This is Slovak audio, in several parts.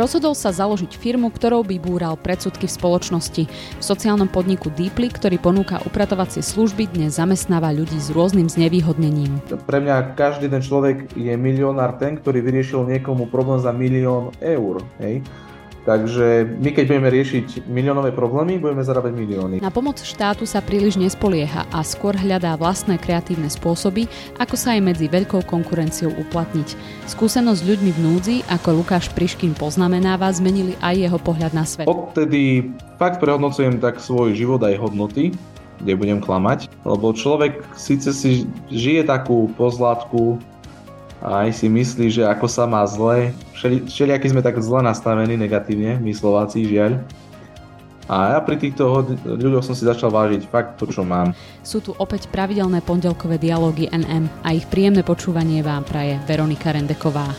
Rozhodol sa založiť firmu, ktorou by búral predsudky v spoločnosti. V sociálnom podniku Deeply, ktorý ponúka upratovacie služby, dnes zamestnáva ľudí s rôznym znevýhodnením. Pre mňa každý ten človek je milionár ten, ktorý vyriešil niekomu problém za milión eur. Hej? Takže my keď budeme riešiť miliónové problémy, budeme zarábať milióny. Na pomoc štátu sa príliš nespolieha a skôr hľadá vlastné kreatívne spôsoby, ako sa aj medzi veľkou konkurenciou uplatniť. Skúsenosť s ľuďmi v núdzi, ako Lukáš Priškin poznamenáva, zmenili aj jeho pohľad na svet. Odtedy fakt prehodnocujem tak svoj život aj hodnoty, nebudem klamať, lebo človek síce si žije takú pozlátku, a aj si myslí, že ako sa má zle. Všelijakí sme tak zle nastavení negatívne, my Slováci, žiaľ. A ja pri týchto ľuďoch som si začal vážiť fakt to, čo mám. Sú tu opäť pravidelné pondelkové dialógy NM a ich príjemné počúvanie vám praje Veronika Rendeková.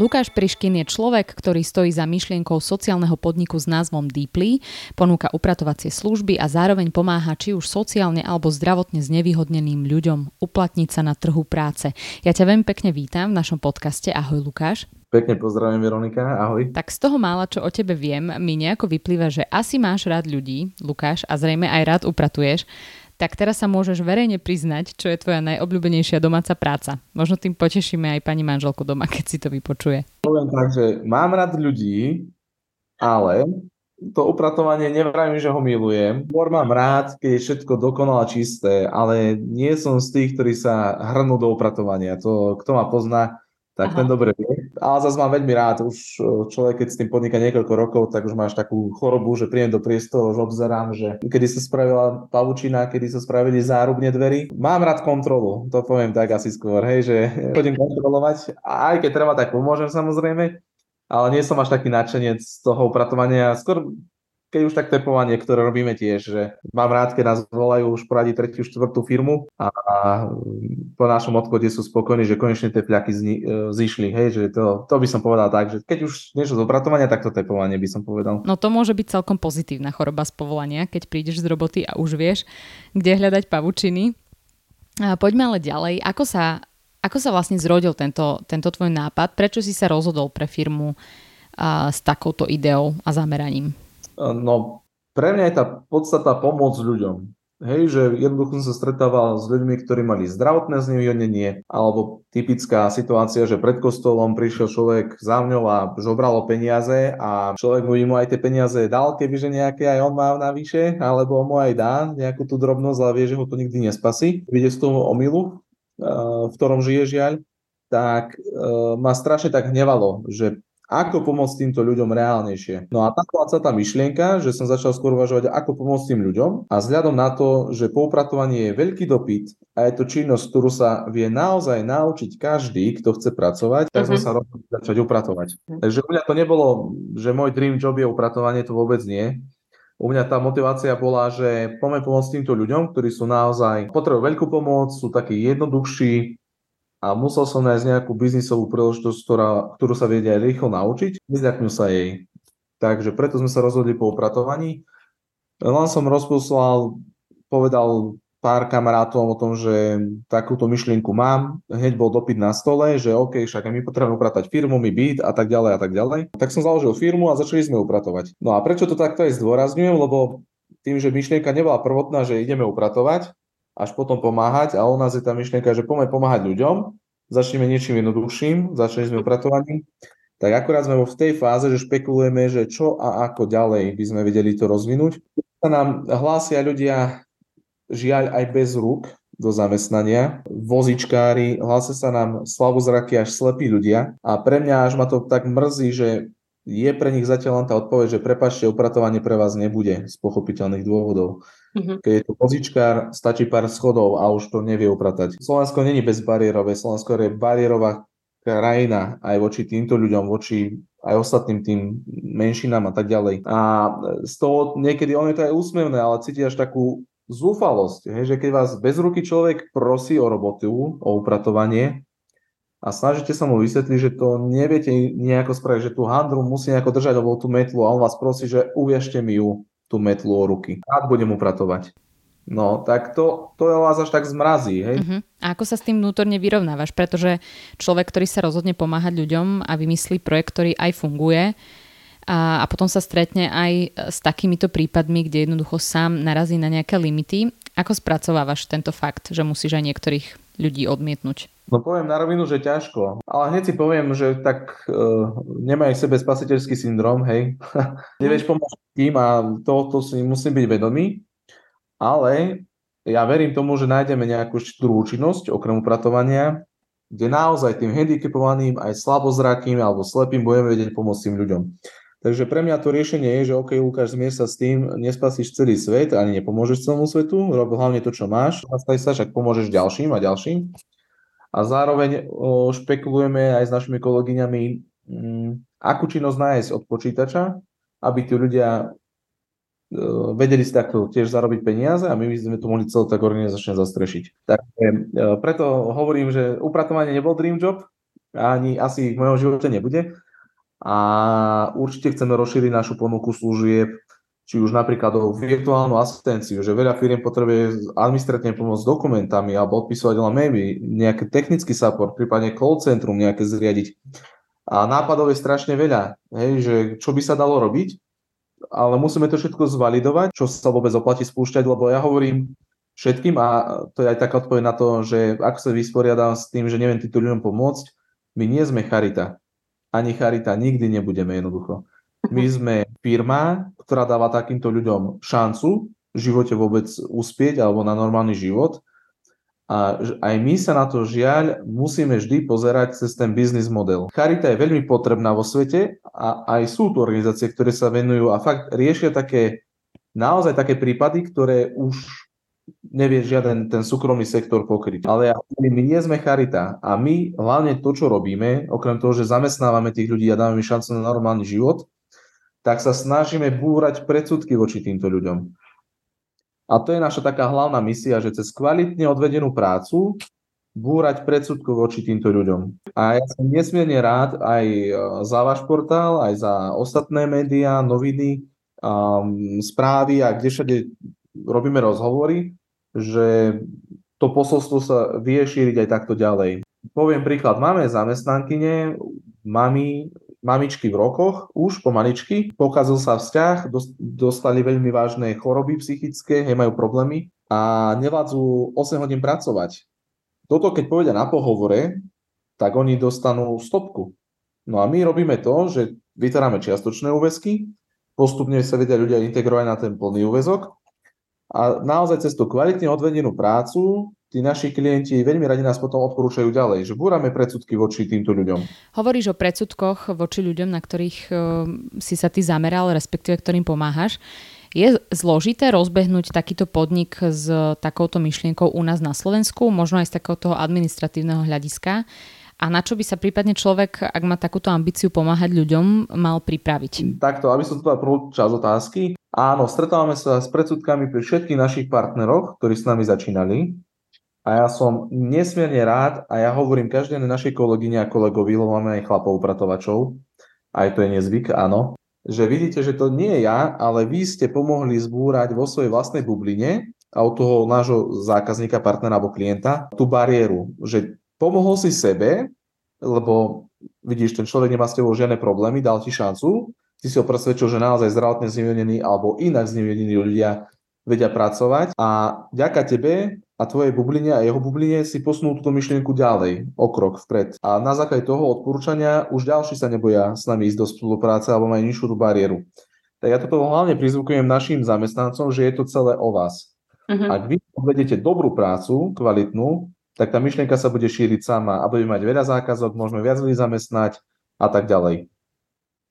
Lukáš Priškin je človek, ktorý stojí za myšlienkou sociálneho podniku s názvom Deeply, ponúka upratovacie služby a zároveň pomáha či už sociálne alebo zdravotne znevýhodneným ľuďom uplatniť sa na trhu práce. Ja ťa veľmi pekne vítam v našom podcaste. Ahoj Lukáš. Pekne pozdravím Veronika, ahoj. Tak z toho mála, čo o tebe viem, mi nejako vyplýva, že asi máš rád ľudí, Lukáš, a zrejme aj rád upratuješ tak teraz sa môžeš verejne priznať, čo je tvoja najobľúbenejšia domáca práca. Možno tým potešíme aj pani manželku doma, keď si to vypočuje. Poviem tak, že mám rád ľudí, ale to upratovanie nevrajím, že ho milujem. Skôr mám rád, keď je všetko dokonale čisté, ale nie som z tých, ktorí sa hrnú do upratovania. To, kto ma pozná, tak Aha. ten dobre vie. Ale zase mám veľmi rád, už e, človek, keď s tým podniká niekoľko rokov, tak už máš takú chorobu, že príjem do priestoru, už obzerám, že kedy sa spravila pavučina, kedy sa spravili zárubne dverí. Mám rád kontrolu, to poviem tak asi skôr, hej, že chodím kontrolovať a aj keď treba, tak pomôžem samozrejme, ale nie som až taký nadšenec z toho upratovania. Skôr keď už tak tepovanie, ktoré robíme tiež, že mám rád, keď nás volajú už poradiť tretiu, štvrtú firmu a, a po našom odchode sú spokojní, že konečne tie fľaky zni, e, zišli. Hej, že to, to by som povedal tak, že keď už niečo z opratovania, tak to tepovanie by som povedal. No to môže byť celkom pozitívna choroba z povolania, keď prídeš z roboty a už vieš, kde hľadať pavučiny. A poďme ale ďalej. Ako sa, ako sa vlastne zrodil tento, tento tvoj nápad? Prečo si sa rozhodol pre firmu a, s takouto ideou a zameraním? No, pre mňa je tá podstata pomôcť ľuďom. Hej, že jednoducho som sa stretával s ľuďmi, ktorí mali zdravotné znevýhodnenie, alebo typická situácia, že pred kostolom prišiel človek za mňou a žobralo peniaze a človek mu mu aj tie peniaze dal, kebyže nejaké aj on má navyše, alebo mu aj dá nejakú tú drobnosť, ale vie, že ho to nikdy nespasí. Vyjde z toho omilu, v ktorom žije žiaľ, tak ma strašne tak hnevalo, že ako pomôcť týmto ľuďom reálnejšie. No a tá bola tá myšlienka, že som začal skôr uvažovať, ako pomôcť tým ľuďom a vzhľadom na to, že poupratovanie je veľký dopyt a je to činnosť, ktorú sa vie naozaj naučiť každý, kto chce pracovať, tak uh-huh. sme sa rozhodli začať upratovať. Uh-huh. Takže u mňa to nebolo, že môj dream job je upratovanie, to vôbec nie. U mňa tá motivácia bola, že poďme pomôcť týmto ľuďom, ktorí sú naozaj, potrebujú veľkú pomoc, sú takí jednoduchší, a musel som nájsť nejakú biznisovú príležitosť, ktorá, ktorú sa vedia rýchlo naučiť, nezľaknú sa jej. Takže preto sme sa rozhodli po upratovaní. Len som rozposlal, povedal pár kamarátom o tom, že takúto myšlienku mám. Hneď bol dopyt na stole, že OK, však my potrebujeme upratať firmu, my byt a tak ďalej a tak ďalej. Tak som založil firmu a začali sme upratovať. No a prečo to takto aj zdôrazňujem? Lebo tým, že myšlienka nebola prvotná, že ideme upratovať, až potom pomáhať a u nás je tá myšlienka, že poďme pomáhať ľuďom, začneme niečím jednoduchším, začali sme upratovaním, tak akurát sme v tej fáze, že špekulujeme, že čo a ako ďalej by sme vedeli to rozvinúť. Sa nám hlásia ľudia žiaľ aj bez rúk do zamestnania, vozičkári, hlásia sa nám slavozraky až slepí ľudia a pre mňa až ma to tak mrzí, že je pre nich zatiaľ len tá odpoveď, že prepašte, upratovanie pre vás nebude z pochopiteľných dôvodov. Mm-hmm. Keď je to vozičkár, stačí pár schodov a už to nevie upratať. Slovensko není bezbariérové, Slovensko je bariérová krajina aj voči týmto ľuďom, voči aj ostatným tým menšinám a tak ďalej. A z toho niekedy on je to aj úsmevné, ale cíti až takú zúfalosť, hej, že keď vás bez ruky človek prosí o robotu, o upratovanie, a snažíte sa mu vysvetliť, že to neviete nejako spraviť, že tú handru musí nejako držať, alebo tú metlu a on vás prosí, že uviežte mi ju, tú metlu o ruky. Rád budem upratovať. no tak to, to vás až tak zmrazí. Hej? Uh-huh. A ako sa s tým vnútorne vyrovnávaš? Pretože človek, ktorý sa rozhodne pomáhať ľuďom a vymyslí projekt, ktorý aj funguje, a, a potom sa stretne aj s takýmito prípadmi, kde jednoducho sám narazí na nejaké limity. Ako spracovávaš tento fakt, že musíš aj niektorých ľudí odmietnúť? No poviem na rovinu, že ťažko. Ale hneď si poviem, že tak uh, nemaj sebe spasiteľský syndrom, hej. Nevieš pomôcť tým a to, to si musím byť vedomý. Ale ja verím tomu, že nájdeme nejakú druhú činnosť, okrem upratovania, kde naozaj tým handicapovaným, aj slabozrakým alebo slepým budeme vedieť pomôcť tým ľuďom. Takže pre mňa to riešenie je, že OK, Lukáš, zmier sa s tým, nespasíš celý svet, ani nepomôžeš celému svetu, rob hlavne to, čo máš, nastaj sa, však pomôžeš ďalším a ďalším. A zároveň špekulujeme aj s našimi kolegyňami, mm, akú činnosť nájsť od počítača, aby tí ľudia e, vedeli si takto tiež zarobiť peniaze a my by sme to mohli celé tak organizačne zastrešiť. Takže e, preto hovorím, že upratovanie nebol dream job, ani asi v mojom živote nebude, a určite chceme rozšíriť našu ponuku služieb, či už napríklad o virtuálnu asistenciu, že veľa firiem potrebuje administratívne pomôcť s dokumentami alebo odpisovať len maily, nejaký technický support, prípadne call centrum nejaké zriadiť. A nápadov je strašne veľa, hej, že čo by sa dalo robiť, ale musíme to všetko zvalidovať, čo sa vôbec oplatí spúšťať, lebo ja hovorím všetkým a to je aj taká odpoveď na to, že ako sa vysporiadam s tým, že neviem týmto ľuďom pomôcť, my nie sme charita ani charita nikdy nebudeme jednoducho. My sme firma, ktorá dáva takýmto ľuďom šancu v živote vôbec uspieť alebo na normálny život. A aj my sa na to žiaľ musíme vždy pozerať cez ten biznis model. Charita je veľmi potrebná vo svete a aj sú tu organizácie, ktoré sa venujú a fakt riešia také naozaj také prípady, ktoré už nevie žiaden ten súkromný sektor pokryť. Ale my nie sme charita a my hlavne to, čo robíme, okrem toho, že zamestnávame tých ľudí a dáme im šancu na normálny život, tak sa snažíme búrať predsudky voči týmto ľuďom. A to je naša taká hlavná misia, že cez kvalitne odvedenú prácu búrať predsudku voči týmto ľuďom. A ja som nesmierne rád aj e, za váš portál, aj za ostatné médiá, noviny, um, správy a kde všade robíme rozhovory, že to posolstvo sa vie šíriť aj takto ďalej. Poviem príklad, máme zamestnankyne, mami, mamičky v rokoch, už pomaličky, pokazil sa vzťah, dostali veľmi vážne choroby psychické, hej, majú problémy a nevládzu 8 hodín pracovať. Toto keď povedia na pohovore, tak oni dostanú stopku. No a my robíme to, že vytváráme čiastočné úväzky, postupne sa vedia ľudia integrovať na ten plný úväzok a naozaj cez tú kvalitne odvedenú prácu tí naši klienti veľmi radi nás potom odporúčajú ďalej, že búrame predsudky voči týmto ľuďom. Hovoríš o predsudkoch voči ľuďom, na ktorých uh, si sa ty zameral, respektíve ktorým pomáhaš. Je zložité rozbehnúť takýto podnik s takouto myšlienkou u nás na Slovensku, možno aj z takéhoto administratívneho hľadiska? A na čo by sa prípadne človek, ak má takúto ambíciu pomáhať ľuďom, mal pripraviť? Takto, aby som to prvú časť otázky. Áno, stretávame sa s predsudkami pri všetkých našich partneroch, ktorí s nami začínali. A ja som nesmierne rád, a ja hovorím každej našej kolegyne a kolegovi, lebo máme aj chlapov upratovačov, aj to je nezvyk, áno, že vidíte, že to nie je ja, ale vy ste pomohli zbúrať vo svojej vlastnej bubline a od toho nášho zákazníka, partnera alebo klienta tú bariéru, že pomohol si sebe, lebo vidíš, ten človek nemá s tebou žiadne problémy, dal ti šancu, ty si ho presvedčil, že naozaj zdravotne znevýhodnení alebo inak znevýhodnení ľudia vedia pracovať a ďaká tebe a tvojej bubline a jeho bubline si posunú túto myšlienku ďalej, o krok vpred. A na základe toho odporúčania už ďalší sa neboja s nami ísť do spolupráce alebo majú nižšiu tú bariéru. Tak ja toto hlavne prizvukujem našim zamestnancom, že je to celé o vás. Uh-huh. Ak vy odvedete dobrú prácu, kvalitnú, tak tá myšlienka sa bude šíriť sama a bude mať veľa zákazok, môžeme viac ľudí zamestnať a tak ďalej.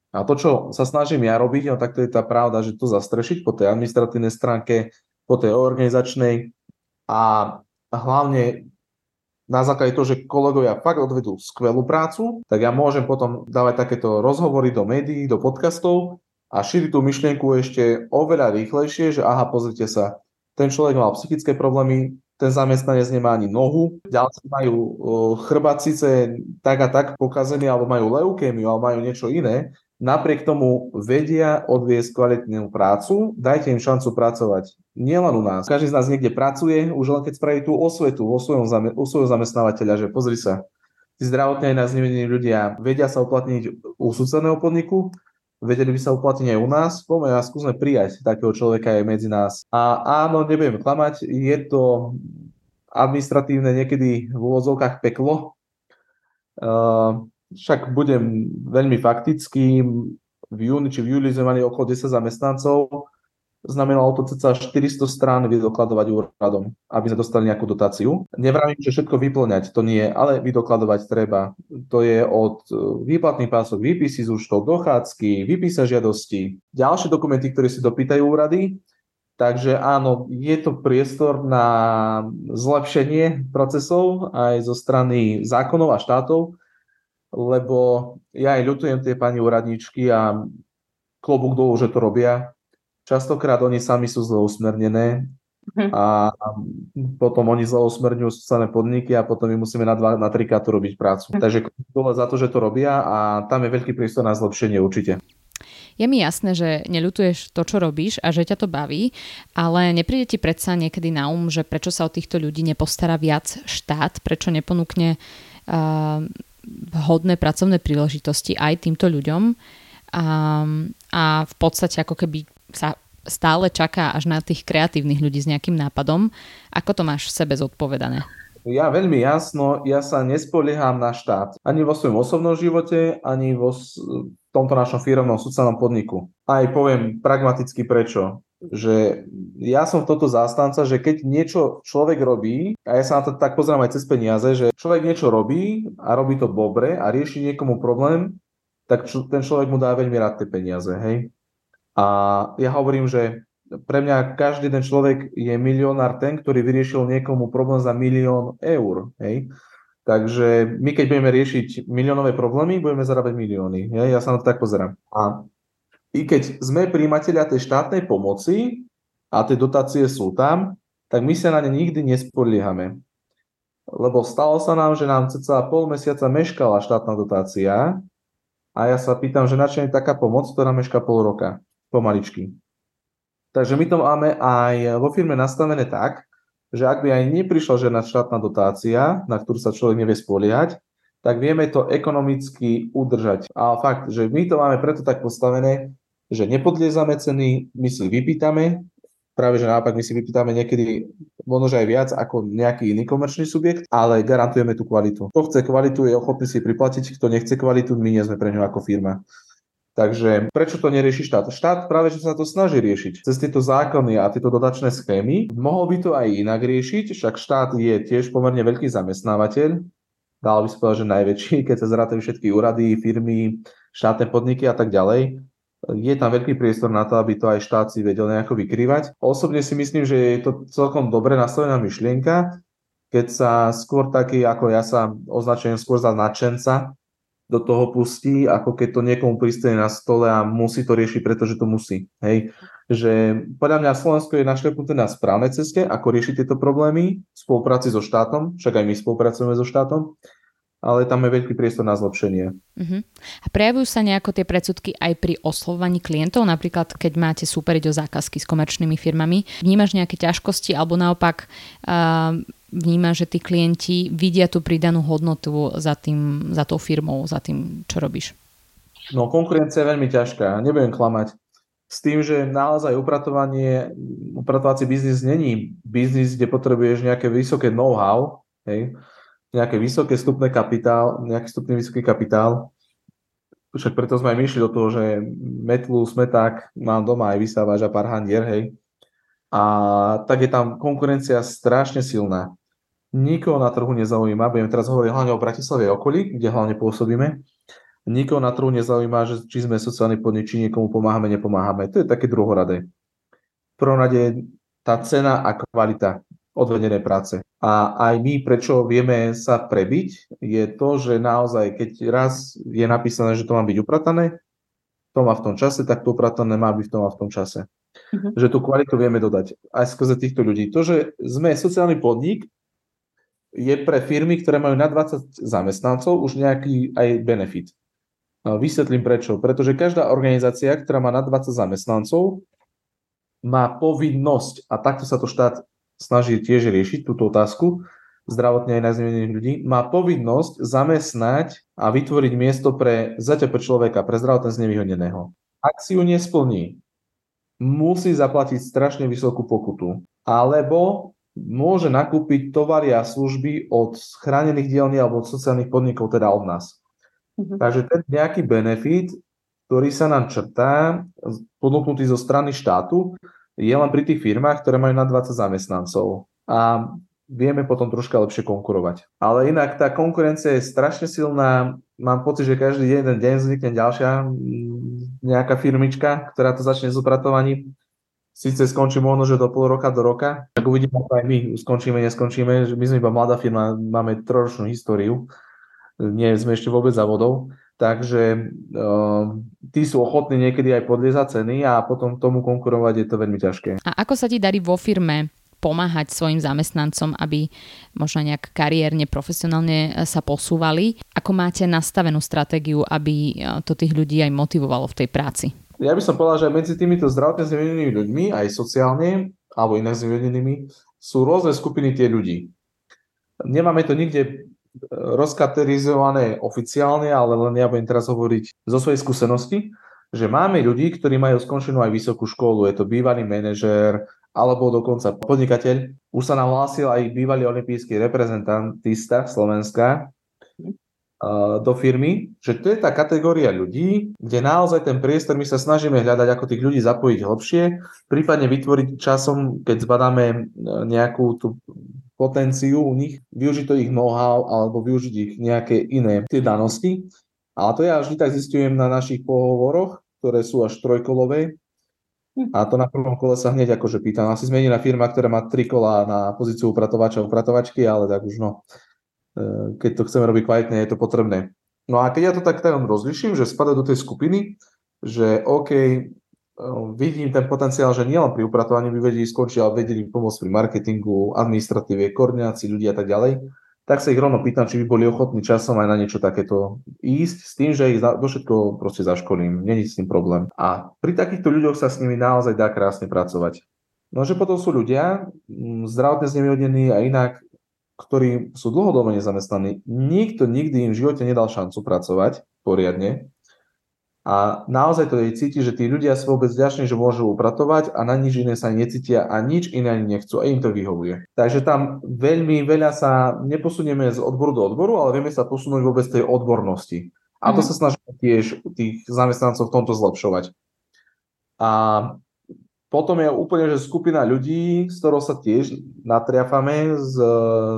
A to, čo sa snažím ja robiť, no tak to je tá pravda, že to zastrešiť po tej administratívnej stránke, po tej organizačnej a hlavne na základe toho, že kolegovia fakt odvedú skvelú prácu, tak ja môžem potom dávať takéto rozhovory do médií, do podcastov a šíriť tú myšlienku ešte oveľa rýchlejšie, že aha, pozrite sa, ten človek mal psychické problémy, ten zamestnanec nemá ani nohu, ďalší majú chrbát síce tak a tak pokazený, alebo majú leukémiu, alebo majú niečo iné, napriek tomu vedia odviesť kvalitnú prácu, dajte im šancu pracovať. Nielen u nás. Každý z nás niekde pracuje, už len keď spraví tú osvetu vo svojom, zame, u svojho zamestnávateľa, že pozri sa, tí zdravotne aj nás ľudia vedia sa uplatniť u susedného podniku, vedeli by sa uplatniť aj u nás, poďme a skúsme prijať takého človeka aj medzi nás. A áno, nebudem klamať, je to administratívne niekedy v úvodzovkách peklo, uh, však budem veľmi faktický, v júni či v júli sme mali okolo 10 zamestnancov, znamenalo to cca 400 strán vydokladovať úradom, aby sme dostali nejakú dotáciu. Nevravím, že všetko vyplňať, to nie, ale vydokladovať treba. To je od e, výplatných pások, výpisy z účtov, dochádzky, výpisa žiadosti, ďalšie dokumenty, ktoré si dopýtajú úrady. Takže áno, je to priestor na zlepšenie procesov aj zo strany zákonov a štátov, lebo ja aj ľutujem tie pani úradničky a klobúk dolu, že to robia. Častokrát oni sami sú zle usmernené mhm. a potom oni zle usmerňujú sociálne podniky a potom my musíme na, dva, na trikrát robiť prácu. Mhm. Takže dole za to, že to robia a tam je veľký prístor na zlepšenie určite. Je mi jasné, že neľutuješ to, čo robíš a že ťa to baví, ale nepríde ti predsa niekedy na um, že prečo sa o týchto ľudí nepostará viac štát, prečo neponúkne uh, vhodné pracovné príležitosti aj týmto ľuďom a, a v podstate ako keby sa stále čaká až na tých kreatívnych ľudí s nejakým nápadom. Ako to máš v sebe zodpovedané? Ja veľmi jasno, ja sa nespolieham na štát. Ani vo svojom osobnom živote, ani vo tomto našom firmnom sociálnom podniku. Aj poviem pragmaticky prečo že ja som toto zástanca, že keď niečo človek robí, a ja sa na to tak pozerám aj cez peniaze, že človek niečo robí a robí to dobre a rieši niekomu problém, tak čo, ten človek mu dá veľmi rád tie peniaze, hej. A ja hovorím, že pre mňa každý ten človek je milionár ten, ktorý vyriešil niekomu problém za milión eur, hej. Takže my keď budeme riešiť miliónové problémy, budeme zarábať milióny. Hej? Ja sa na to tak pozerám. A i keď sme príjimateľia tej štátnej pomoci a tie dotácie sú tam, tak my sa na ne nikdy nespoliehame. Lebo stalo sa nám, že nám cca pol mesiaca meškala štátna dotácia a ja sa pýtam, že na čo je taká pomoc, ktorá meška pol roka, pomaličky. Takže my to máme aj vo firme nastavené tak, že ak by aj neprišla žiadna štátna dotácia, na ktorú sa človek nevie spoliehať, tak vieme to ekonomicky udržať. A fakt, že my to máme preto tak postavené, že nepodliezame ceny, my si vypýtame, práve že naopak my si vypýtame niekedy možno aj viac ako nejaký iný komerčný subjekt, ale garantujeme tú kvalitu. Kto chce kvalitu, je ochotný si priplatiť, kto nechce kvalitu, my nie sme pre ňu ako firma. Takže prečo to nerieši štát? Štát práve, že sa to snaží riešiť. Cez tieto zákony a tieto dodačné schémy mohol by to aj inak riešiť, však štát je tiež pomerne veľký zamestnávateľ, dalo by sa povedať, že najväčší, keď sa zrátajú všetky úrady, firmy, štátne podniky a tak ďalej je tam veľký priestor na to, aby to aj štát si vedel nejako vykrývať. Osobne si myslím, že je to celkom dobre nastavená myšlienka, keď sa skôr taký, ako ja sa označujem skôr za nadšenca, do toho pustí, ako keď to niekomu pristane na stole a musí to riešiť, pretože to musí. Hej. Že podľa mňa Slovensko je našlepnuté na správnej ceste, ako riešiť tieto problémy v spolupráci so štátom, však aj my spolupracujeme so štátom, ale tam je veľký priestor na zlepšenie. Uh-huh. A prejavujú sa nejako tie predsudky aj pri oslovovaní klientov, napríklad keď máte súperiť o zákazky s komerčnými firmami. Vnímaš nejaké ťažkosti alebo naopak uh, vnímaš, že tí klienti vidia tú pridanú hodnotu za, tým, za tou firmou, za tým, čo robíš? No konkurencia je veľmi ťažká, nebudem klamať. S tým, že naozaj upratovanie, upratovací biznis není biznis, kde potrebuješ nejaké vysoké know-how, hej, nejaké vysoké stupné kapitál, nejaký stupný vysoký kapitál. Však preto sme aj myšli do toho, že metlu, smeták mám doma aj vysávač a pár handier, hej. A tak je tam konkurencia strašne silná. Nikoho na trhu nezaujíma, budem teraz hovoriť hlavne o Bratislave okolí, kde hlavne pôsobíme. Nikoho na trhu nezaujíma, že či sme sociálny podnik, či niekomu pomáhame, nepomáhame. To je také druhoradé. V prvom rade tá cena a kvalita odvedené práce. A aj my, prečo vieme sa prebiť, je to, že naozaj, keď raz je napísané, že to má byť upratané, to má v tom čase, tak to upratané má byť v tom a v tom čase. Uh-huh. Že tú kvalitu vieme dodať aj skrze týchto ľudí. To, že sme sociálny podnik, je pre firmy, ktoré majú na 20 zamestnancov už nejaký aj benefit. Vysvetlím prečo. Pretože každá organizácia, ktorá má nad 20 zamestnancov, má povinnosť, a takto sa to štát snaží tiež riešiť túto otázku, zdravotne aj najzmenených ľudí, má povinnosť zamestnať a vytvoriť miesto pre ZTP človeka, pre zdravotne znevýhodneného. Ak si ju nesplní, musí zaplatiť strašne vysokú pokutu. Alebo môže nakúpiť tovary a služby od chránených dielní alebo od sociálnych podnikov, teda od nás. Uh-huh. Takže ten nejaký benefit, ktorý sa nám črtá, ponúknutý zo strany štátu, je len pri tých firmách, ktoré majú na 20 zamestnancov. A vieme potom troška lepšie konkurovať. Ale inak tá konkurencia je strašne silná. Mám pocit, že každý jeden deň vznikne ďalšia nejaká firmička, ktorá to začne s upratovaním. Sice skončí možno, že do pol roka, do roka, tak uvidíme, ako aj my skončíme, neskončíme. My sme iba mladá firma, máme troročnú históriu nie sme ešte vôbec za vodou, takže uh, tí sú ochotní niekedy aj podliezať ceny a potom tomu konkurovať je to veľmi ťažké. A ako sa ti darí vo firme pomáhať svojim zamestnancom, aby možno nejak kariérne, profesionálne e, sa posúvali? Ako máte nastavenú stratégiu, aby e, to tých ľudí aj motivovalo v tej práci? Ja by som povedal, že medzi týmito zdravotne znevýhodnenými ľuďmi, aj sociálne, alebo inak znevýhodnenými, sú rôzne skupiny tie ľudí. Nemáme to nikde rozkaterizované oficiálne, ale len ja budem teraz hovoriť zo svojej skúsenosti, že máme ľudí, ktorí majú skončenú aj vysokú školu, je to bývalý manažér, alebo dokonca podnikateľ. Už sa nám hlásil aj bývalý olimpijský reprezentantista Slovenska do firmy, že to je tá kategória ľudí, kde naozaj ten priestor my sa snažíme hľadať, ako tých ľudí zapojiť hlbšie, prípadne vytvoriť časom, keď zbadáme nejakú tú potenciu u nich, využiť to ich know-how alebo využiť ich nejaké iné tie danosti. Ale to ja vždy tak zistujem na našich pohovoroch, ktoré sú až trojkolové. A to na prvom kole sa hneď akože pýtam. Asi zmenila firma, ktorá má tri kola na pozíciu upratovača, upratovačky, ale tak už no, e, keď to chceme robiť kvalitne, je to potrebné. No a keď ja to tak tak rozliším, že spada do tej skupiny, že OK, vidím ten potenciál, že nielen pri upratovaní by vedeli skončiť, ale vedeli pomôcť pri marketingu, administratíve, koordinácii ľudí a tak ďalej, tak sa ich rovno pýtam, či by boli ochotní časom aj na niečo takéto ísť, s tým, že ich do všetko proste zaškolím, není s tým problém. A pri takýchto ľuďoch sa s nimi naozaj dá krásne pracovať. No že potom sú ľudia, mm, zdravotne znevýhodnení a inak, ktorí sú dlhodobo nezamestnaní. Nikto nikdy im v živote nedal šancu pracovať poriadne, a naozaj to je cíti, že tí ľudia sú vôbec vďační, že môžu upratovať a na nič iné sa necítia a nič iné ani nechcú a im to vyhovuje. Takže tam veľmi veľa sa neposunieme z odboru do odboru, ale vieme sa posunúť vôbec tej odbornosti. A to mm. sa snažíme tiež tých zamestnancov v tomto zlepšovať. A potom je úplne, že skupina ľudí, s ktorou sa tiež natriafame z,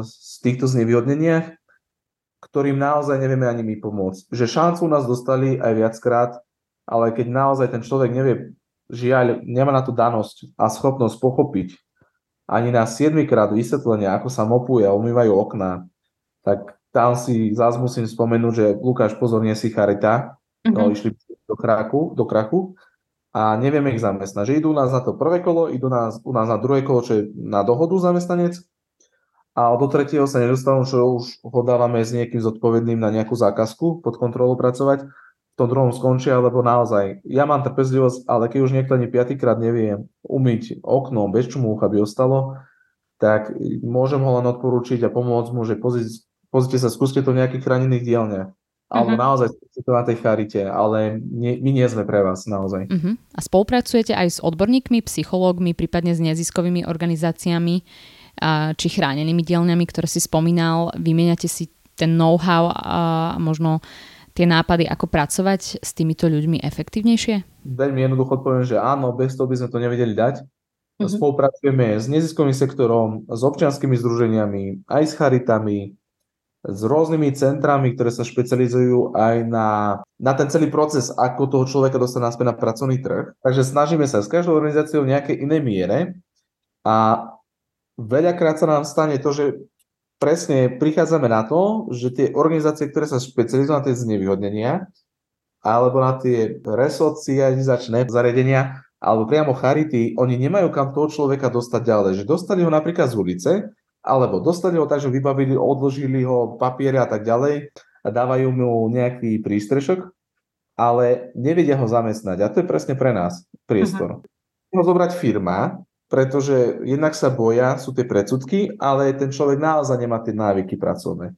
z týchto znevýhodneniach, ktorým naozaj nevieme ani my pomôcť. Že šancu nás dostali aj viackrát, ale keď naozaj ten človek nevie, žiaľ, nemá na tú danosť a schopnosť pochopiť ani na 7 krát vysvetlenie, ako sa mopuje a umývajú okná, tak tam si zás musím spomenúť, že Lukáš pozorne si charita, mm-hmm. no išli do krachu, do krachu a nevieme ich zamestnať. Že idú nás na to prvé kolo, idú nás, u nás na druhé kolo, čo je na dohodu zamestnanec a do tretieho sa nedostanú, čo už ho dávame s niekým zodpovedným na nejakú zákazku pod kontrolou pracovať, v tom druhom skončia, lebo naozaj, ja mám trpezlivosť, ale keď už niekto ani piatýkrát nevie umyť okno bez čumúch, aby ostalo, tak môžem ho len odporúčiť a pomôcť mu, že pozrite, pozrite sa, skúste to v nejakých chránených dielniach. Alebo uh-huh. naozaj ste to na tej charite, ale nie, my nie sme pre vás naozaj. Uh-huh. A spolupracujete aj s odborníkmi, psychológmi, prípadne s neziskovými organizáciami, či chránenými dielňami, ktoré si spomínal, vymieňate si ten know-how a možno tie nápady, ako pracovať s týmito ľuďmi efektívnejšie? Veľmi jednoducho odpoviem, že áno, bez toho by sme to nevedeli dať. Mm-hmm. Spolupracujeme s neziskovým sektorom, s občianskými združeniami, aj s charitami, s rôznymi centrami, ktoré sa špecializujú aj na, na ten celý proces, ako toho človeka dostať naspäť na pracovný trh. Takže snažíme sa s každou organizáciou v nejakej inej miere a veľakrát sa nám stane to, že presne prichádzame na to, že tie organizácie, ktoré sa špecializujú na tie znevýhodnenia, alebo na tie resocializačné zariadenia, alebo priamo charity, oni nemajú kam toho človeka dostať ďalej. Že dostali ho napríklad z ulice, alebo dostali ho tak, že vybavili, odložili ho papiere a tak ďalej a dávajú mu nejaký prístrešok ale nevedia ho zamestnať. A to je presne pre nás priestor. Uh-huh. Ho zobrať firma, pretože jednak sa boja, sú tie predsudky, ale ten človek naozaj nemá tie návyky pracovné.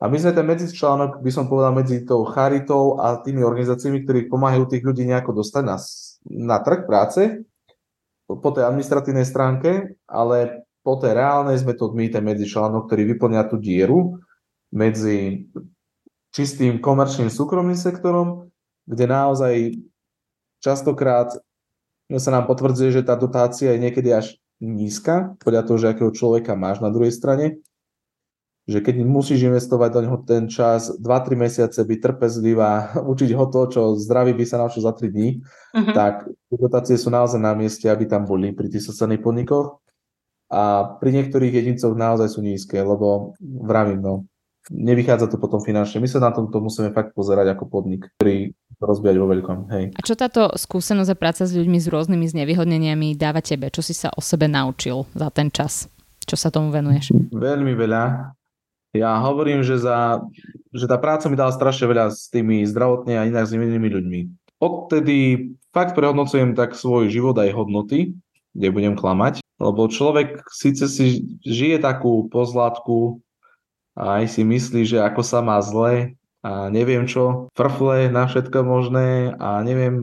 A my sme ten medzičlánok, by som povedal, medzi tou charitou a tými organizáciami, ktorí pomáhajú tých ľudí nejako dostať na, na trh práce, po tej administratívnej stránke, ale po tej reálnej sme to my, ten medzičlánok, ktorý vyplňa tú dieru medzi čistým komerčným súkromným sektorom, kde naozaj častokrát sa nám potvrdzuje, že tá dotácia je niekedy až nízka, podľa toho, že akého človeka máš na druhej strane že keď musíš investovať do neho ten čas, 2-3 mesiace, byť trpezlivá, učiť ho to, čo zdravý by sa naučil za 3 dní, uh-huh. tak dotácie sú naozaj na mieste, aby tam boli pri tých sociálnych podnikoch. A pri niektorých jedincoch naozaj sú nízke, lebo vravím, no, nevychádza to potom finančne. My sa na tomto musíme fakt pozerať ako podnik, ktorý rozbiať vo veľkom. Hej. A čo táto skúsenosť a práca s ľuďmi s rôznymi znevýhodneniami dáva tebe? Čo si sa o sebe naučil za ten čas? Čo sa tomu venuješ? Veľmi veľa. Ja hovorím, že, za, že tá práca mi dala strašne veľa s tými zdravotne a inak s inými ľuďmi. Odtedy fakt prehodnocujem tak svoj život aj hodnoty, kde budem klamať, lebo človek síce si žije takú pozlátku a aj si myslí, že ako sa má zle a neviem čo, frfle na všetko možné a neviem,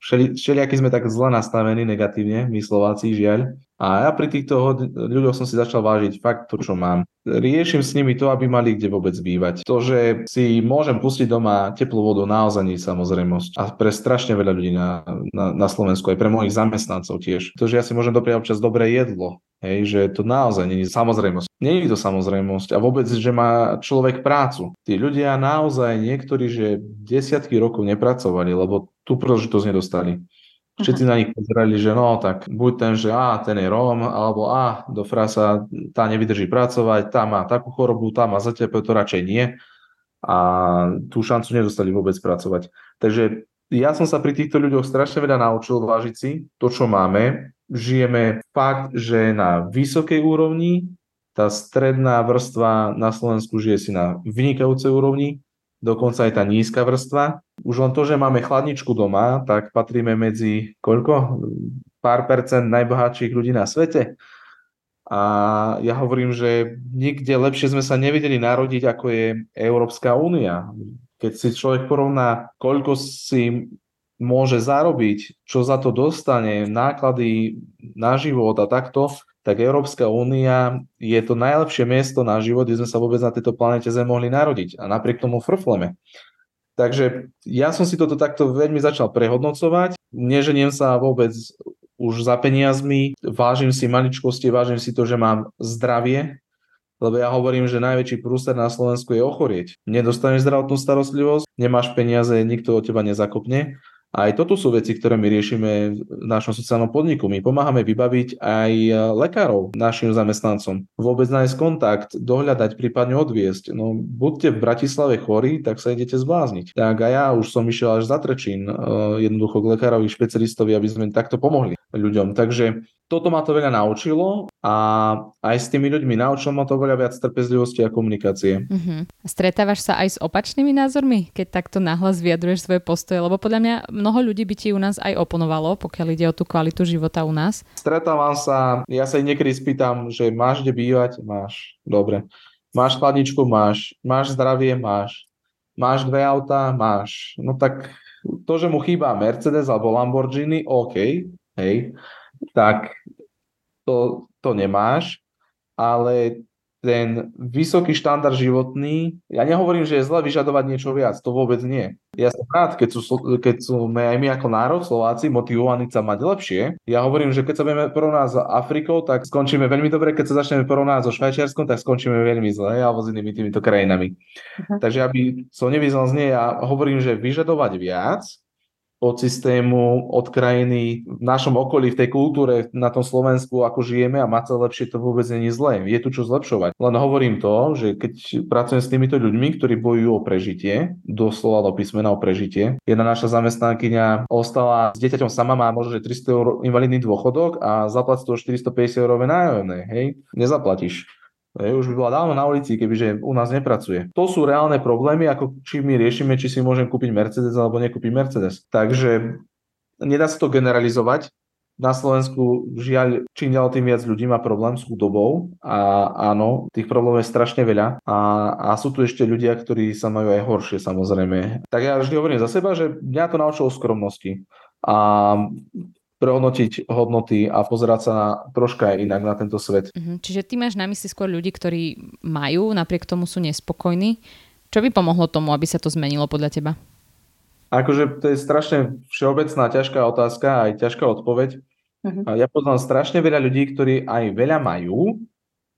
všelijaký sme tak zle nastavení negatívne, my Slováci, žiaľ. A ja pri týchto ľuďoch som si začal vážiť fakt to, čo mám. Riešim s nimi to, aby mali kde vôbec bývať. To, že si môžem pustiť doma teplú vodu, naozaj nie samozrejmosť. A pre strašne veľa ľudí na, na, na Slovensku, aj pre mojich zamestnancov tiež. To, že ja si môžem dopriať občas dobré jedlo, hej, že to naozaj nie je samozrejmosť. Nie je to samozrejmosť. A vôbec, že má človek prácu. Tí ľudia naozaj niektorí, že desiatky rokov nepracovali, lebo tú príležitosť nedostali. Všetci na nich pozerali, že no, tak buď ten, že a, ten je Róm, alebo a, do frasa, tá nevydrží pracovať, tá má takú chorobu, tá má zatepe, to radšej nie. A tú šancu nedostali vôbec pracovať. Takže ja som sa pri týchto ľuďoch strašne veľa naučil vážiť si to, čo máme. Žijeme fakt, že na vysokej úrovni, tá stredná vrstva na Slovensku žije si na vynikajúcej úrovni, dokonca aj tá nízka vrstva. Už len to, že máme chladničku doma, tak patríme medzi koľko? Pár percent najbohatších ľudí na svete. A ja hovorím, že nikde lepšie sme sa nevedeli narodiť, ako je Európska únia. Keď si človek porovná, koľko si môže zarobiť, čo za to dostane, náklady na život a takto, tak Európska únia je to najlepšie miesto na život, kde sme sa vôbec na tejto planete Zem mohli narodiť. A napriek tomu frfleme. Takže ja som si toto takto veľmi začal prehodnocovať. Neženiem sa vôbec už za peniazmi, vážim si maličkosti, vážim si to, že mám zdravie, lebo ja hovorím, že najväčší prúser na Slovensku je ochorieť. Nedostaneš zdravotnú starostlivosť, nemáš peniaze, nikto od teba nezakopne aj toto sú veci, ktoré my riešime v našom sociálnom podniku. My pomáhame vybaviť aj lekárov našim zamestnancom. Vôbec nájsť kontakt, dohľadať, prípadne odviesť. No, buďte v Bratislave chorí, tak sa idete zblázniť. Tak a ja už som išiel až za Trečín, eh, jednoducho k lekárovi, špecialistovi, aby sme takto pomohli ľuďom. Takže toto ma to veľa naučilo a aj s tými ľuďmi naučilo ma to veľa viac trpezlivosti a komunikácie. Uh-huh. Stretávaš sa aj s opačnými názormi, keď takto nahlas vyjadruješ svoje postoje? Lebo podľa mňa mnoho ľudí by ti u nás aj oponovalo, pokiaľ ide o tú kvalitu života u nás. Stretávam sa, ja sa niekedy spýtam, že máš kde bývať? Máš. Dobre. Máš chladničku? Máš. Máš zdravie? Máš. Máš dve autá? Máš. No tak to, že mu chýba Mercedes alebo Lamborghini, OK, hej, tak to, to nemáš, ale ten vysoký štandard životný, ja nehovorím, že je zle vyžadovať niečo viac, to vôbec nie. Ja som rád, keď sú, keď sú my, aj my ako národ Slováci motivovaní sa mať lepšie. Ja hovorím, že keď sa budeme porovnať s Afrikou, tak skončíme veľmi dobre, keď sa začneme porovnať so Švajčiarskom, tak skončíme veľmi zle, alebo s inými týmito krajinami. Uh-huh. Takže aby som nevyznal znie, ja hovorím, že vyžadovať viac, od systému, od krajiny, v našom okolí, v tej kultúre, na tom Slovensku, ako žijeme a mať sa lepšie, to vôbec nie je zlé. Je tu čo zlepšovať. Len hovorím to, že keď pracujem s týmito ľuďmi, ktorí bojujú o prežitie, doslova do písmena o prežitie, jedna naša zamestnankyňa ostala s dieťaťom sama, má možno, že 300 eur invalidný dôchodok a zaplatí to 450 eurové nájomné, hej, nezaplatíš Už by bola dávno na ulici, kebyže u nás nepracuje. To sú reálne problémy, ako či my riešime, či si môžem kúpiť Mercedes alebo nekúpiť Mercedes. Takže nedá sa to generalizovať. Na Slovensku žiaľ čím ďalej tým viac ľudí má problém s chudobou a áno, tých problémov je strašne veľa a, a sú tu ešte ľudia, ktorí sa majú aj horšie samozrejme. Tak ja vždy hovorím za seba, že mňa to naučilo skromnosti a prehodnotiť hodnoty a pozerať sa na, troška aj inak na tento svet. Mhm, čiže ty máš na mysli skôr ľudí, ktorí majú, napriek tomu sú nespokojní. Čo by pomohlo tomu, aby sa to zmenilo podľa teba? Akože to je strašne všeobecná, ťažká otázka aj ťažká odpoveď. Uh-huh. Ja poznám strašne veľa ľudí, ktorí aj veľa majú,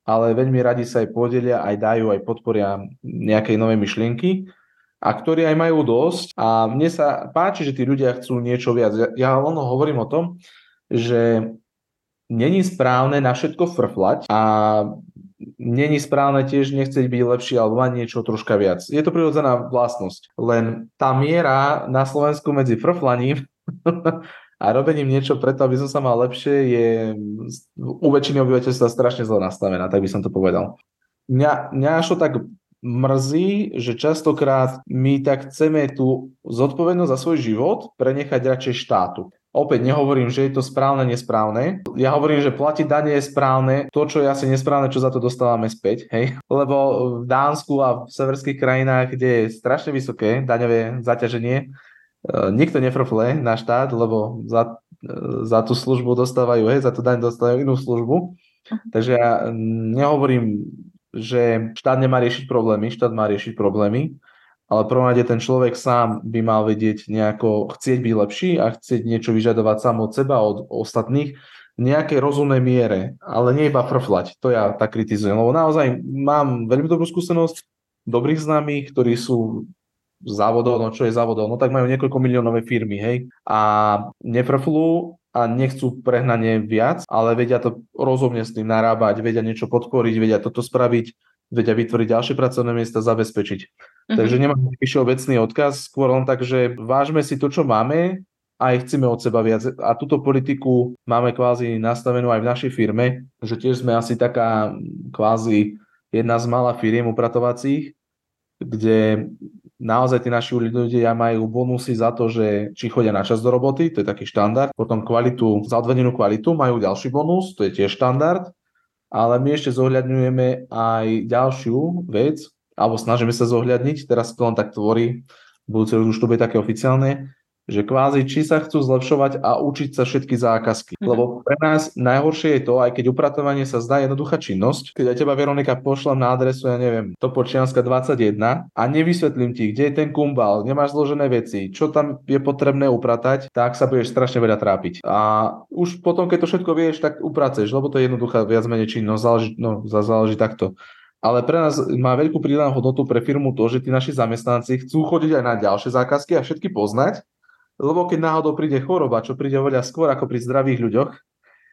ale veľmi radi sa aj podelia, aj dajú, aj podporia nejakej nové myšlienky a ktorí aj majú dosť. A mne sa páči, že tí ľudia chcú niečo viac. Ja, ja hovorím o tom, že není správne na všetko frflať a není správne tiež nechceť byť lepší alebo mať niečo troška viac. Je to prirodzená vlastnosť. Len tá miera na Slovensku medzi frflaním a robením niečo preto, aby som sa mal lepšie, je u väčšiny obyvateľstva strašne zle nastavená, tak by som to povedal. Mňa, mňa až to tak mrzí, že častokrát my tak chceme tú zodpovednosť za svoj život prenechať radšej štátu. Opäť nehovorím, že je to správne, nesprávne. Ja hovorím, že platiť dane je správne. To, čo je asi nesprávne, čo za to dostávame späť. Hej? Lebo v Dánsku a v severských krajinách, kde je strašne vysoké daňové zaťaženie, e, nikto nefrfle na štát, lebo za, e, za tú službu dostávajú, hej, za tú daň dostávajú inú službu. Takže ja nehovorím že štát nemá riešiť problémy, štát má riešiť problémy, ale prvom rade ten človek sám by mal vedieť nejako chcieť byť lepší a chcieť niečo vyžadovať sám od seba, od ostatných v nejakej rozumnej miere, ale nie iba frflať, to ja tak kritizujem, lebo naozaj mám veľmi dobrú skúsenosť dobrých známych, ktorí sú závodov, no čo je závodov, no tak majú niekoľko miliónové firmy, hej, a nefrflú a nechcú prehnanie viac, ale vedia to rozumne s tým narábať, vedia niečo podporiť, vedia toto spraviť, vedia vytvoriť ďalšie pracovné miesta, zabezpečiť. Uh-huh. Takže nemám nejaký všeobecný odkaz, skôr len tak, že vážme si to, čo máme a aj chceme od seba viac. A túto politiku máme kvázi nastavenú aj v našej firme, že tiež sme asi taká kvázi jedna z malá firiem upratovacích, kde naozaj tí naši ľudia majú bonusy za to, že či chodia na čas do roboty, to je taký štandard, potom kvalitu, za odvedenú kvalitu majú ďalší bonus, to je tiež štandard, ale my ešte zohľadňujeme aj ďalšiu vec, alebo snažíme sa zohľadniť, teraz to len tak tvorí, budúci rok už to bude také oficiálne, že kvázi či sa chcú zlepšovať a učiť sa všetky zákazky. Mm-hmm. Lebo pre nás najhoršie je to, aj keď upratovanie sa zdá jednoduchá činnosť, keď aj teba Veronika pošlem na adresu, ja neviem, Topočianska 21 a nevysvetlím ti, kde je ten kumbal, nemáš zložené veci, čo tam je potrebné upratať, tak sa budeš strašne veľa trápiť. A už potom, keď to všetko vieš, tak upraceš, lebo to je jednoduchá viac menej činnosť, záleží, no, záleží takto ale pre nás má veľkú pridanú hodnotu pre firmu to, že tí naši zamestnanci chcú chodiť aj na ďalšie zákazky a všetky poznať lebo keď náhodou príde choroba, čo príde oveľa skôr ako pri zdravých ľuďoch,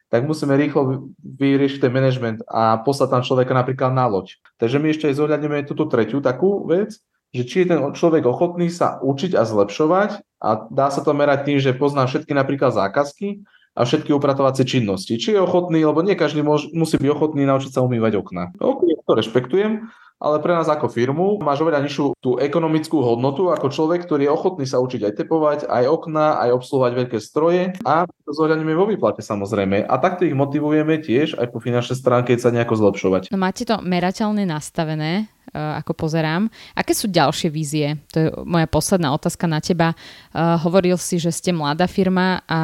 tak musíme rýchlo vyriešiť ten management a poslať tam človeka napríklad na loď. Takže my ešte aj zohľadneme túto tretiu takú vec, že či je ten človek ochotný sa učiť a zlepšovať a dá sa to merať tým, že pozná všetky napríklad zákazky a všetky upratovacie činnosti. Či je ochotný, lebo nie každý môž, musí byť ochotný naučiť sa umývať okna. Ok, to rešpektujem, ale pre nás ako firmu máš oveľa nižšiu tú ekonomickú hodnotu ako človek, ktorý je ochotný sa učiť aj tepovať, aj okna, aj obsluhovať veľké stroje a to zohľadneme vo výplate samozrejme. A takto ich motivujeme tiež aj po finančnej stránke sa nejako zlepšovať. No máte to merateľne nastavené, ako pozerám. Aké sú ďalšie vízie? To je moja posledná otázka na teba. Uh, hovoril si, že ste mladá firma a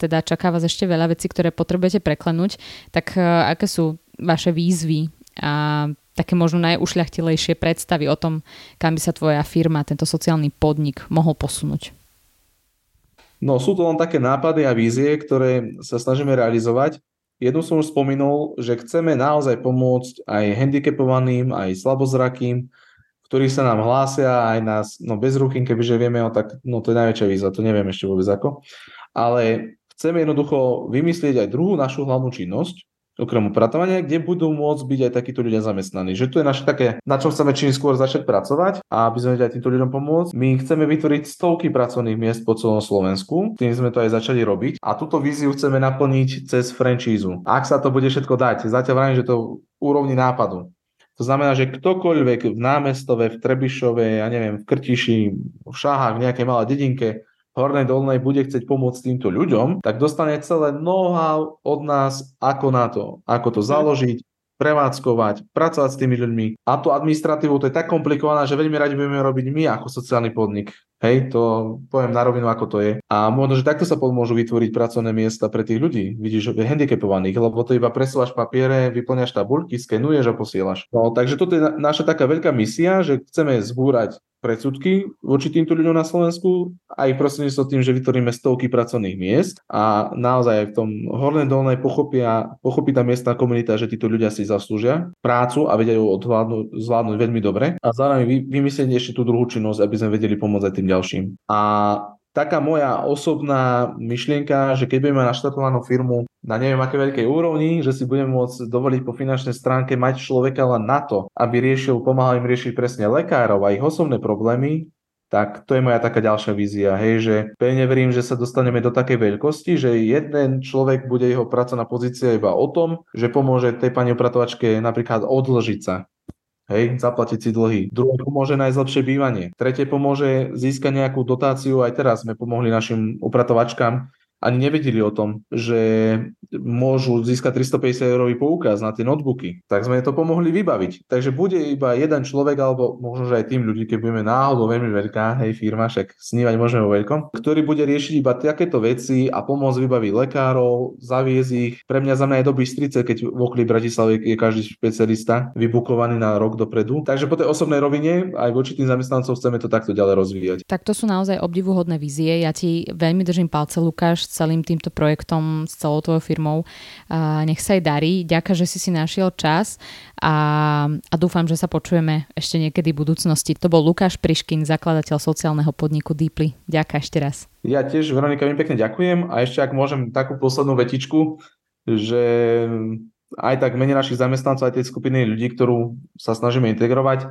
teda čaká vás ešte veľa vecí, ktoré potrebujete preklenúť. Tak uh, aké sú vaše výzvy a také možno najušľachtilejšie predstavy o tom, kam by sa tvoja firma, tento sociálny podnik mohol posunúť? No sú to len také nápady a vízie, ktoré sa snažíme realizovať. Jednu som už spomenul, že chceme naozaj pomôcť aj handicapovaným, aj slabozrakým, ktorí sa nám hlásia, aj nás, no bezruchým, kebyže vieme, no, tak no to je najväčšia výzva, to neviem ešte vôbec ako. Ale chceme jednoducho vymyslieť aj druhú našu hlavnú činnosť, okrem upratovania, kde budú môcť byť aj takíto ľudia zamestnaní. Že to je naše také, na čom chceme čím skôr začať pracovať a aby sme aj týmto ľuďom pomôcť. My chceme vytvoriť stovky pracovných miest po celom Slovensku, tým sme to aj začali robiť a túto víziu chceme naplniť cez franchízu. Ak sa to bude všetko dať, zatiaľ vrajím, že to úrovni nápadu. To znamená, že ktokoľvek v námestove, v Trebišove, ja neviem, v Krtiši, v Šáhach, v nejakej malej dedinke, Hornej Dolnej bude chcieť pomôcť týmto ľuďom, tak dostane celé know-how od nás, ako na to, ako to založiť, prevádzkovať, pracovať s tými ľuďmi. A tú administratívu to je tak komplikované, že veľmi radi budeme robiť my ako sociálny podnik. Hej, to poviem na rovinu, ako to je. A možno, že takto sa pomôžu vytvoriť pracovné miesta pre tých ľudí. Vidíš, handicapovaných, lebo to iba presúvaš papiere, vyplňaš tabulky, skenuješ a posielaš. No, takže toto je naša taká veľká misia, že chceme zbúrať predsudky voči týmto ľuďom na Slovensku aj prostredníctvom tým, že vytvoríme stovky pracovných miest a naozaj v tom hornej dolnej pochopia, pochopí tá miestna komunita, že títo ľudia si zaslúžia prácu a vedia ju odvládnuť, zvládnuť veľmi dobre a zároveň vymyslieť ešte tú druhú činnosť, aby sme vedeli pomôcť aj tým ďalším. A taká moja osobná myšlienka, že keď budeme naštartovanú firmu na neviem aké veľkej úrovni, že si budeme môcť dovoliť po finančnej stránke mať človeka len na to, aby riešil, pomáhal im riešiť presne lekárov a ich osobné problémy, tak to je moja taká ďalšia vízia, hej, že pevne verím, že sa dostaneme do takej veľkosti, že jeden človek bude jeho pracovná pozícia iba o tom, že pomôže tej pani upratovačke napríklad odložiť sa, Hej, zaplatiť si dlhy. Druhé pomôže nájsť lepšie bývanie. Tretie pomôže získať nejakú dotáciu. Aj teraz sme pomohli našim upratovačkám ani nevedeli o tom, že môžu získať 350 eurový poukaz na tie notebooky. Tak sme to pomohli vybaviť. Takže bude iba jeden človek, alebo možno, že aj tým ľudí, keď budeme náhodou veľmi veľká, hej, firma, však snívať môžeme vo veľkom, ktorý bude riešiť iba takéto veci a pomôcť vybaviť lekárov, zaviesť ich. Pre mňa za mňa je dobrý strice, keď v okolí Bratislavy je každý špecialista vybukovaný na rok dopredu. Takže po tej osobnej rovine aj voči tým zamestnancom chceme to takto ďalej rozvíjať. Tak to sú naozaj obdivuhodné vízie. Ja ti veľmi držím palce, Lukáš, celým týmto projektom, s celou tvojou firmou. Nech sa jej darí. Ďakujem, že si si našiel čas a, a dúfam, že sa počujeme ešte niekedy v budúcnosti. To bol Lukáš Priškin, zakladateľ sociálneho podniku Deeply. Ďakujem ešte raz. Ja tiež, Veronika, veľmi pekne ďakujem a ešte ak môžem takú poslednú vetičku, že aj tak mene našich zamestnancov, aj tej skupiny ľudí, ktorú sa snažíme integrovať,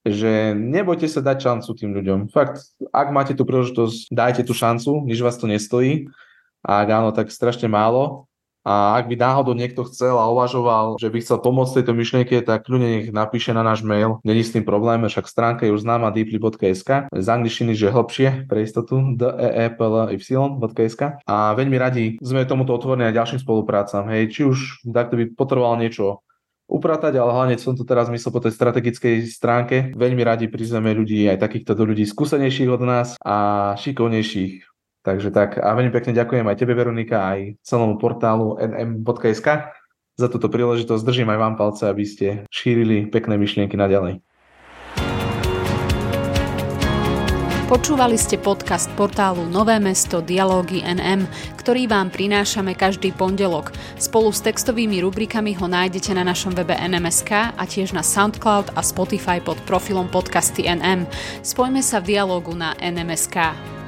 že nebojte sa dať šancu tým ľuďom. Fakt, ak máte tú príležitosť, dajte tú šancu, nič vás to nestojí a ak áno, tak strašne málo. A ak by náhodou niekto chcel a uvažoval, že by chcel pomôcť tejto myšlienke, tak kľudne nech napíše na náš mail. Není s tým problém, však stránka je už známa deeply.sk. Z angličtiny, že hlbšie pre istotu deeply.sk. A veľmi radi sme tomuto otvorení aj ďalším spoluprácam. Hej, či už takto by potreboval niečo upratať, ale hlavne som tu teraz myslel po tej strategickej stránke. Veľmi radi prizveme ľudí, aj takýchto ľudí skúsenejších od nás a šikovnejších Takže tak a veľmi pekne ďakujem aj tebe Veronika, aj celomu portálu nm.sk za túto príležitosť. Držím aj vám palce, aby ste šírili pekné myšlienky naďalej. Počúvali ste podcast portálu Nové mesto Dialógy NM, ktorý vám prinášame každý pondelok. Spolu s textovými rubrikami ho nájdete na našom webe NMSK a tiež na SoundCloud a Spotify pod profilom podcasty NM. Spojme sa v dialógu na NMSK.